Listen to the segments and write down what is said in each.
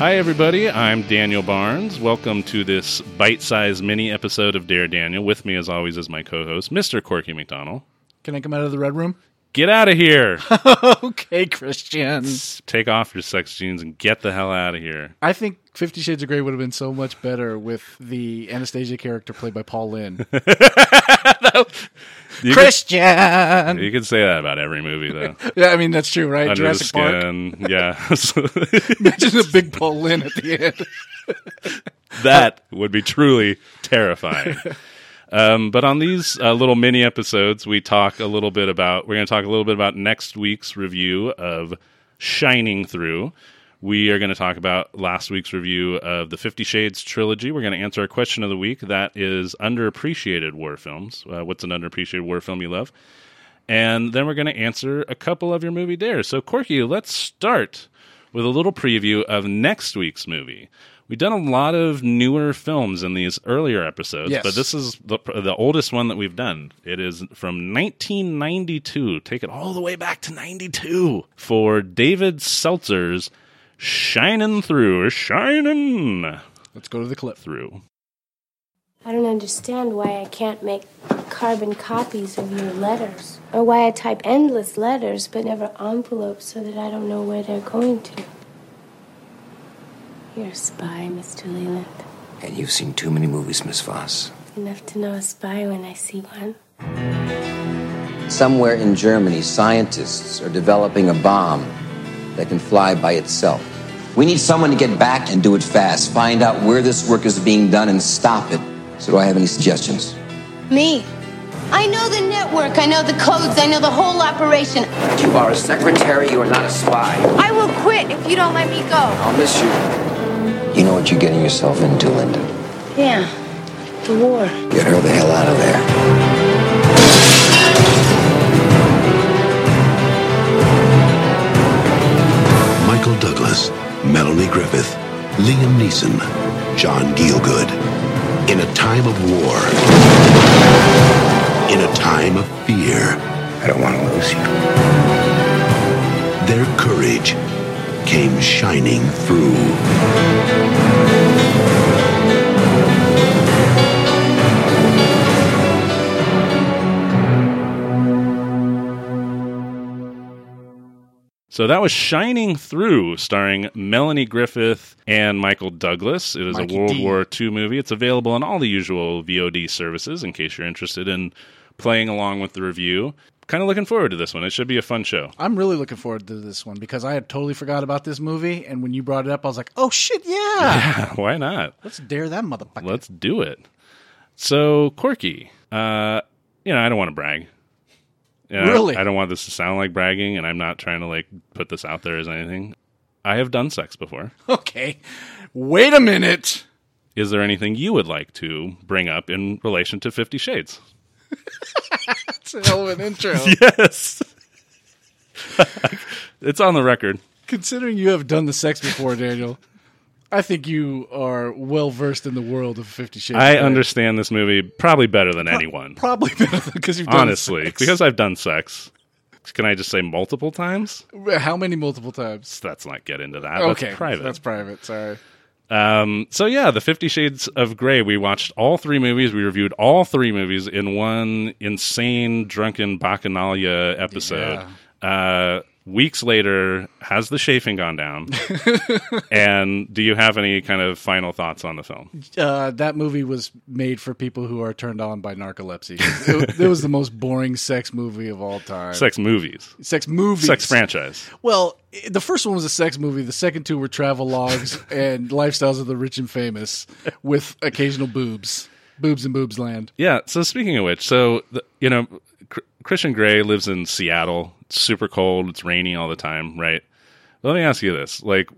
Hi, everybody. I'm Daniel Barnes. Welcome to this bite sized mini episode of Dare Daniel. With me, as always, is my co host, Mr. Corky McDonald. Can I come out of the red room? Get out of here. okay, Christian. Take off your sex jeans and get the hell out of here. I think Fifty Shades of Grey would have been so much better with the Anastasia character played by Paul Lynde. You Christian. Can, you can say that about every movie, though. yeah, I mean that's true, right? Under Jurassic Park. Yeah. Imagine a big Paul Lynde at the end. that would be truly terrifying. Um, but on these uh, little mini episodes, we talk a little bit about. We're going to talk a little bit about next week's review of Shining Through. We are going to talk about last week's review of the Fifty Shades trilogy. We're going to answer our question of the week that is underappreciated war films. Uh, what's an underappreciated war film you love? And then we're going to answer a couple of your movie dares. So, Corky, let's start with a little preview of next week's movie. We've done a lot of newer films in these earlier episodes, Yes. but this is the, the oldest one that we've done. It is from 1992. Take it all the way back to 92 for David Seltzer's Shining Through, or Shining Let's go to the clip. Through. I don't understand why I can't make carbon copies of your letters. Or why I type endless letters but never envelopes so that I don't know where they're going to. You're a spy, Mr. Leland. And you've seen too many movies, Miss Voss. Enough to know a spy when I see one. Somewhere in Germany, scientists are developing a bomb that can fly by itself. We need someone to get back and do it fast. Find out where this work is being done and stop it. So, do I have any suggestions? Me. I know the network, I know the codes, I know the whole operation. You are a secretary, you are not a spy. I will quit if you don't let me go. I'll miss you. You know what you're getting yourself into, Linda. Yeah, the war. Get her the hell out of there. Michael Douglas, Melanie Griffith, Liam Neeson, John Gielgud. In a time of war, in a time of fear, I don't want to lose you. their courage came shining through. So that was Shining Through, starring Melanie Griffith and Michael Douglas. It is Mikey a World D. War II movie. It's available on all the usual VOD services in case you're interested in playing along with the review. Kind of looking forward to this one. It should be a fun show. I'm really looking forward to this one because I had totally forgot about this movie, and when you brought it up, I was like, "Oh shit, yeah! yeah Why not? Let's dare that motherfucker." Let's do it. So, Corky, uh, you know, I don't want to brag. You know, Really? I don't want this to sound like bragging, and I'm not trying to like put this out there as anything. I have done sex before. Okay, wait a minute. Is there anything you would like to bring up in relation to Fifty Shades? It's a hell of an intro. Yes. it's on the record. Considering you have done the sex before, Daniel, I think you are well versed in the world of Fifty Shades. I Grey. understand this movie probably better than anyone. Probably better because you've done Honestly, sex. because I've done sex. Can I just say multiple times? how many multiple times? Let's not get into that. Okay, That's private. That's private. Sorry. Um, so yeah, the Fifty Shades of Grey. We watched all three movies. We reviewed all three movies in one insane drunken bacchanalia episode. Uh, weeks later, has the chafing gone down? and do you have any kind of final thoughts on the film? Uh, that movie was made for people who are turned on by narcolepsy. it, it was the most boring sex movie of all time. Sex movies, sex movie, sex franchise. Well, the first one was a sex movie. The second two were travel logs and lifestyles of the rich and famous, with occasional boobs, boobs and boobs land. Yeah. So speaking of which, so the, you know, Cr- Christian Grey lives in Seattle. It's super cold. It's rainy all the time, right? Let me ask you this: like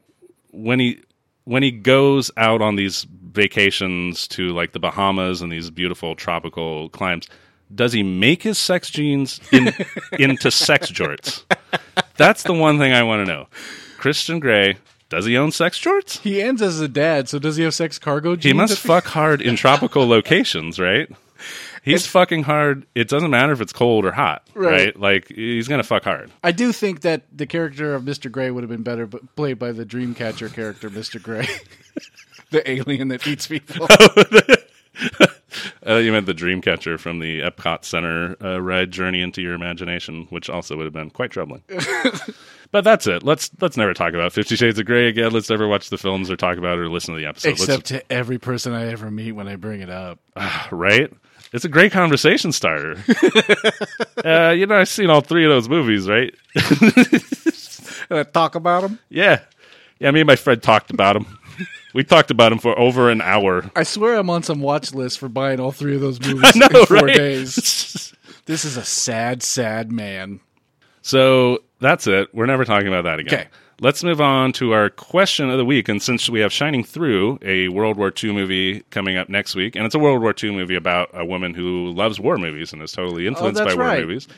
when he when he goes out on these vacations to like the Bahamas and these beautiful tropical climes, does he make his sex jeans in, into sex jorts? That's the one thing I want to know. Christian Grey, does he own sex jorts? He ends as a dad, so does he have sex cargo? He must fuck hard in tropical locations, right? He's fucking hard. It doesn't matter if it's cold or hot, right? Right. Like he's gonna fuck hard. I do think that the character of Mr. Gray would have been better but played by the Dreamcatcher character, Mr. Gray. the alien that eats people. Uh, you meant the Dreamcatcher from the Epcot Center uh, ride Journey into Your Imagination, which also would have been quite troubling. but that's it. Let's let's never talk about Fifty Shades of Grey again. Let's never watch the films or talk about it or listen to the episode. Let's- Except to every person I ever meet when I bring it up. right? It's a great conversation starter. uh, you know, I've seen all three of those movies, right? And I talk about them. Yeah, yeah. Me and my friend talked about them. we talked about them for over an hour. I swear I'm on some watch list for buying all three of those movies know, in four right? days. This is a sad, sad man. So that's it. We're never talking about that again. Okay. Let's move on to our question of the week. And since we have Shining Through, a World War II movie coming up next week, and it's a World War II movie about a woman who loves war movies and is totally oh, influenced by Oh, that's war right. movies.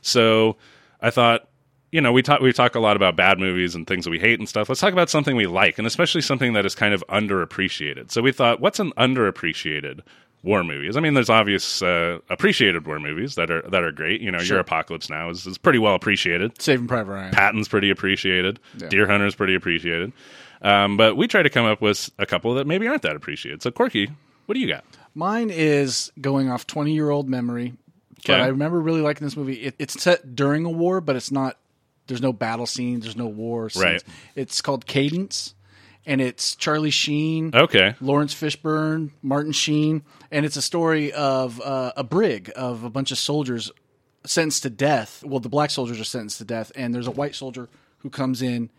So I thought, you know, we talk we talk a lot about bad movies and things that we hate and stuff. Let's talk about something we like, and especially something that is kind of underappreciated. So we thought, what's an underappreciated war movies? I mean, there's obvious uh, appreciated war movies that are that are great. You know, Your Apocalypse Now is, is pretty well appreciated. Saving Private Ryan. Patton's pretty appreciated. Deer Hunter's pretty appreciated. Um, but we try to come up with a couple that maybe aren't that appreciated. So, Corky, what do you got? Mine is going off 20 year old memory. But I remember really liking this movie. It, it's set during a war, but it's not. There's no battle scenes. There's no war. Scenes. Right. It's called Cadence, and it's Charlie Sheen, Okay. Laurence Fishburne, Martin Sheen, and it's a story of uh, a brig of a bunch of soldiers sentenced to death. Well, the black soldiers are sentenced to death, and there's a white soldier who comes in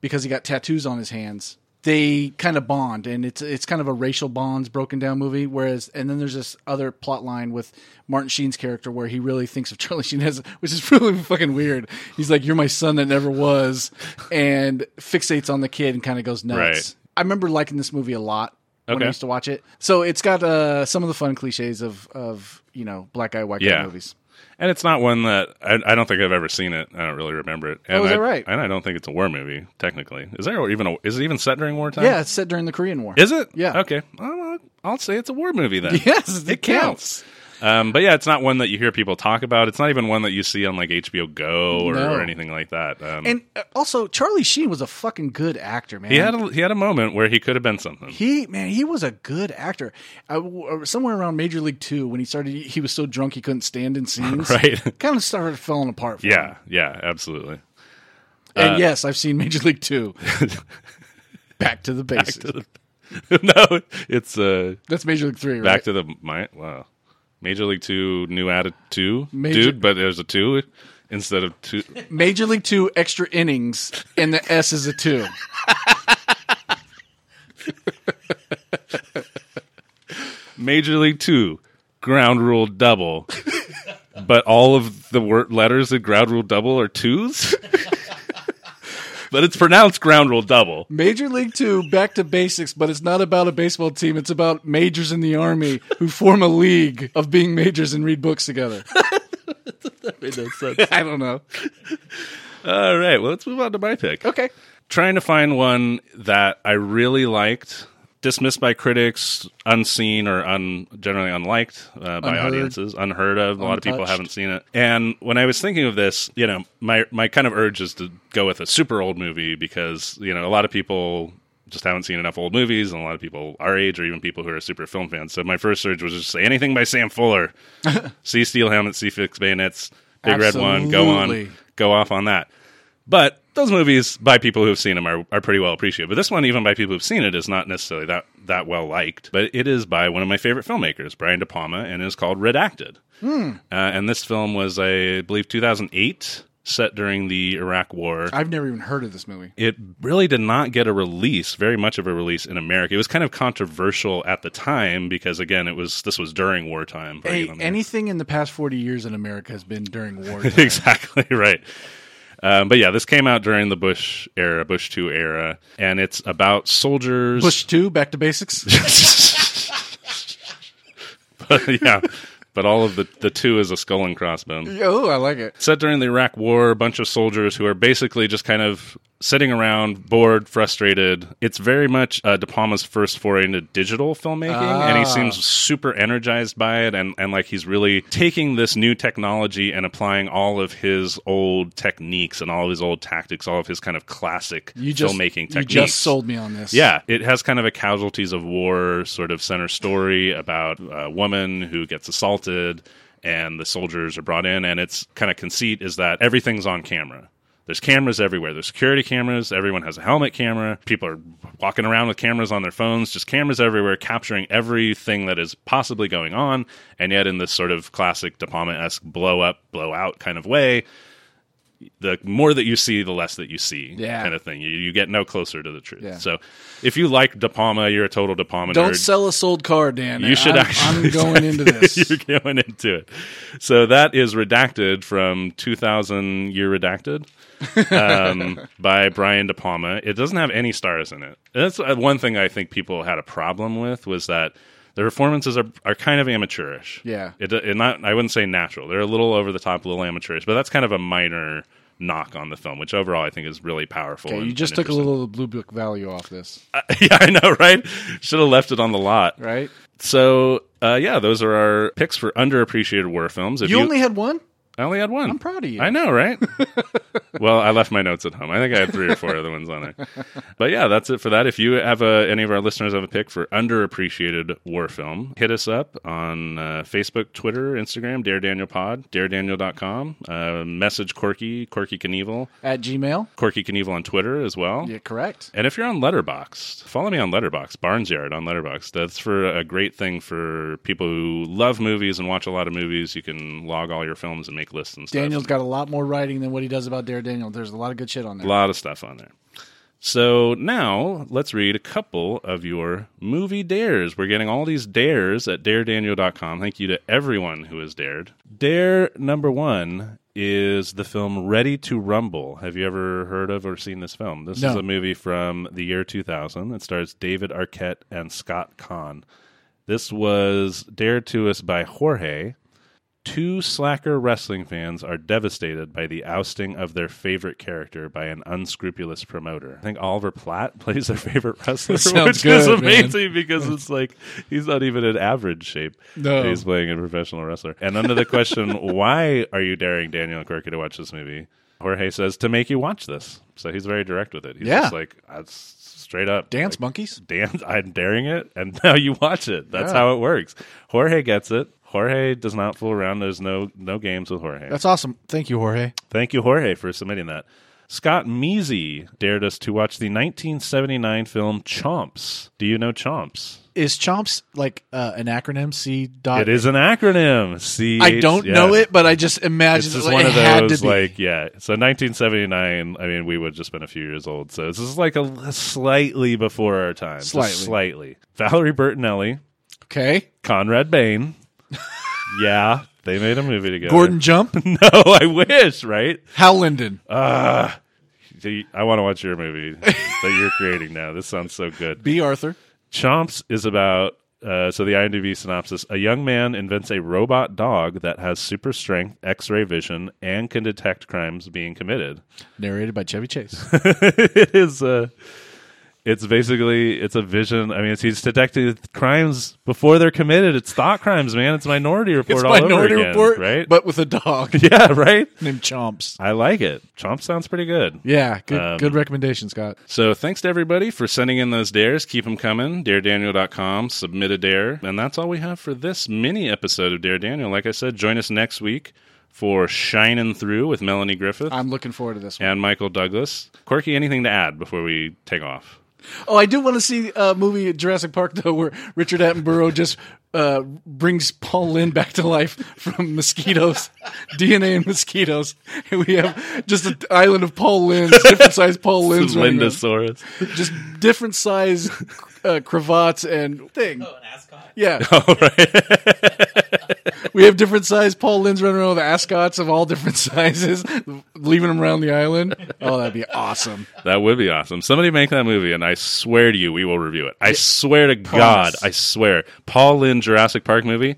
because he got tattoos on his hands. They kind of bond, and it's it's kind of a racial bonds broken down movie. Whereas, and then there's this other plot line with Martin Sheen's character where he really thinks of Charlie Sheen as, which is really fucking weird. He's like, "You're my son that never was," and fixates on the kid and kind of goes nuts. Right. I remember liking this movie a lot when Okay. I used to watch it. So it's got uh, some of the fun cliches of of you know black guy white guy Yeah. movies. And it's not one that I, I don't think I've ever seen it. I don't really remember it. And Oh, is I, that right? And I don't think it's a war movie. Technically, is there even a? Is it even set during wartime? Yeah, it's set during the Korean War. Is it? Yeah. Okay. Well, I'll say it's a war movie then. Yes, it, counts. Um, but yeah, it's not one that you hear people talk about. It's not even one that you see on like HBO Go or, No. or anything like that. Um, And uh, also, Charlie Sheen was a fucking good actor, man. he had a, he had a moment where he could have been something. He man, he was a good actor. I, w- somewhere around Major League Two, when he started, he was so drunk he couldn't stand in scenes. Right. kind of started falling apart. For Yeah, him. yeah, absolutely. and yes, I've seen Major League Two. Back to the basics. no, it's uh, That's Major League Three, right? back to the my wow, Major League Two, new added two, Major- dude, but there's a two instead of two. Major League Two extra innings, and the S is a two. Major League Two, ground rule double, but all of the word letters in ground rule double are twos. But it's pronounced ground rule double. Major League Two, back to basics, but it's not about a baseball team. It's about majors in the army who form a league of being majors and read books together. that Made no sense. I don't know. All right, well, let's move on to my pick. Okay. trying to find one that I really liked, dismissed by critics, unseen or un, generally unliked uh, by Unheard. audiences, unheard of. A lot of people haven't seen it. And when I was thinking of this, you know, my my kind of urge is to go with a super old movie because you know a lot of people just haven't seen enough old movies, and a lot of people our age or even people who are super film fans. So my first urge was just say anything by Sam Fuller. see Steel Helmet, see Fixed Bayonets, Big Red One, go on, go off on that. But those movies, by people who have seen them, are, are pretty well appreciated. But this one, even by people who've seen it, is not necessarily that, that well liked. But it is by one of my favorite filmmakers, Brian De Palma, and is called Redacted. Uh, and this film was, I believe, 2008, set during the Iraq War. I've never even heard of this movie. it really did not get a release, very much of a release in America. It was kind of controversial at the time because, again, it was this was during wartime. Hey, anything in the past 40 years in America has been during war. exactly right. Um, but yeah, this came out during the Bush era, Bush two era, and it's about soldiers. Bush 2, back to basics. but, yeah, but all of the the two is a skull and crossbone. oh, I like it. Set during the Iraq War, a bunch of soldiers who are basically just kind of sitting around, bored, frustrated. It's very much uh, De Palma's first foray into digital filmmaking, and he seems super energized by it, and, and like he's really taking this new technology and applying all of his old techniques and all of his old tactics, all of his kind of classic You just filmmaking you just sold me on this. Yeah, it has kind of a casualties of war sort of center story about a woman who gets assaulted and the soldiers are brought in and its kind of conceit is that everything's on camera. There's cameras everywhere. There's security cameras. Everyone has a helmet camera. People are walking around with cameras on their phones, just cameras everywhere, capturing everything that is possibly going on. And yet, in this sort of classic De Palma esque blow up, blow out kind of way, the more that you see, the less that you see, Yeah. kind of thing. You, you get no closer to the truth. Yeah. So, if you like De Palma, you're a total De Palma Don't nerd. sell a sold car, Dan. You should I'm, actually. I'm going into this. you're going into it. So that is redacted from 2000 Year Redacted um, by Brian De Palma. It doesn't have any stars in it. That's uh, one thing I think people had a problem with was that the performances are, are kind of amateurish. Yeah. It, it not I wouldn't say natural. They're a little over the top, a little amateurish, but that's kind of a minor knock on the film, which overall I think is really powerful. Okay, and- you just took a little blue book value off this, yeah, I know, right? Should have left it on the lot. right? So, uh, yeah, those are our picks for underappreciated war films. If You, only had one. I only had one. I'm proud of you. I know, right? well, I left my notes at home. I think I had three or four other ones on there. But yeah, that's it for that. If you have a, any of our listeners have a pick for underappreciated war film, hit us up on uh, Facebook, Twitter, Instagram, Dare Daniel Pod, daredaniel.com. Uh, message Corky, Corky Knievel, At Gmail. Corky Knievel on Twitter as well. Yeah, correct. And if you're on Letterboxd, follow me on Letterboxd, Barnyard on Letterboxd. That's for a great thing for people who love movies and watch a lot of movies. You can log all your films and make lists and stuff. Daniel's got a lot more writing than what he does about Dare Daniel. There's a lot of good shit on there. a lot of stuff on there. So now let's read a couple of your movie dares. We're getting all these dares at daredaniel.com. Thank you to everyone who has dared. Dare number one is the film Ready to Rumble. Have you ever heard of or seen this film? This is a movie from the year 2000. It stars David Arquette and Scott Caan. This was dared to us by Jorge. Two slacker wrestling fans are devastated by the ousting of their favorite character by an unscrupulous promoter. I think Oliver Platt plays their favorite wrestler, which is good, man. amazing because it's like he's not even in average shape. No. He's playing a professional wrestler. And under the question, why are you daring Daniel and Corky to watch this movie? Jorge says, to make you watch this. So he's very direct with it. He's Yeah. just like, that's straight up. Dance like, monkeys. dance. I'm daring it, and now you watch it. That's Yeah. how it works. Jorge gets it. Jorge does not fool around. There's no no games with Jorge. That's awesome. Thank you, Jorge. Thank you, Jorge, for submitting that. Scott Measy dared us to watch the 1979 film Chomps. Do you know Chomps? Is Chomps like uh, an acronym? C dot. It is an acronym. C. I don't yeah. know it, but I just imagine It's just it one of those, like, yeah. So 1979. I mean, we would just been a few years old. So this is like a slightly before our time. Slightly. slightly. Valerie Bertinelli, okay, Conrad Bain. Yeah, they made a movie together. Gordon Jump, No, I wish, right? Hal Linden. See, I want to watch your movie that you're creating now. This sounds so good. Bea Arthur. Chomps is about uh, so the IMDb synopsis: A young man invents a robot dog that has super strength, X-ray vision, and can detect crimes being committed. Narrated by Chevy Chase. it is. Uh, it's basically it's a vision. I mean, it's, he's detecting crimes before they're committed. It's thought crimes, man. It's Minority Report it's all Minority over again, Report, right? But with a dog yeah, right. named Chomps. I like it. Chomp sounds pretty good. Yeah, good, Um, good recommendation, Scott. So thanks to everybody for sending in those dares. Keep them coming. DareDaniel.com. Submit a dare. And that's all we have for this mini episode of Dare Daniel. Like I said, join us next week for Shining Through with Melanie Griffith I'm looking forward to this one. and Michael Douglas. Corky, anything to add before we take off? Oh, I do want to see a movie at Jurassic Park though, where Richard Attenborough just uh, brings Paul Lynde back to life from mosquitoes, DNA and mosquitoes, and we have just an island of Paul Lynde's, different size Paul Lynde's, running. Lindosaurus. just different size uh, cravats and thing. Oh, an ascot. Yeah, All right. We have different size Paul Lynde's running around with ascots of all different sizes, leaving them around the island. Oh, that'd be awesome. That would be awesome. Somebody make that movie, and I swear to you, we will review it. I swear to God, I swear. Paul Lynde Jurassic Park movie,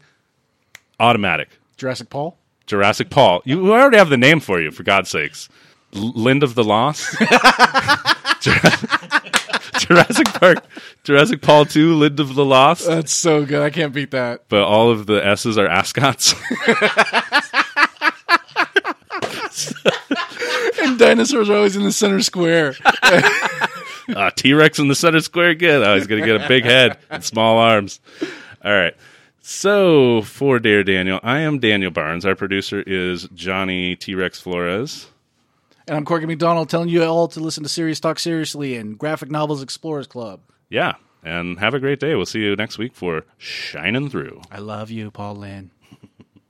automatic. Jurassic Paul. Jurassic Paul. You already have the name for you, for God's sakes. L- Land of the Lost. Jurassic Park, Jurassic Paul 2, Land of the Lost. That's so good. I can't beat that. but all of the S's are ascots. And dinosaurs are always in the center square. uh, T Rex in the center square. Good. Oh, he's going to get a big head and small arms. All right. So for Dare Daniel, I am Daniel Barnes. Our producer is Johnny T Rex Flores. And I'm Corky McDonald telling you all to listen to Serious Talk Seriously and Graphic Novels Explorers Club. Yeah. And have a great day. We'll see you next week for Shining Through. I love you, Paul Lynde.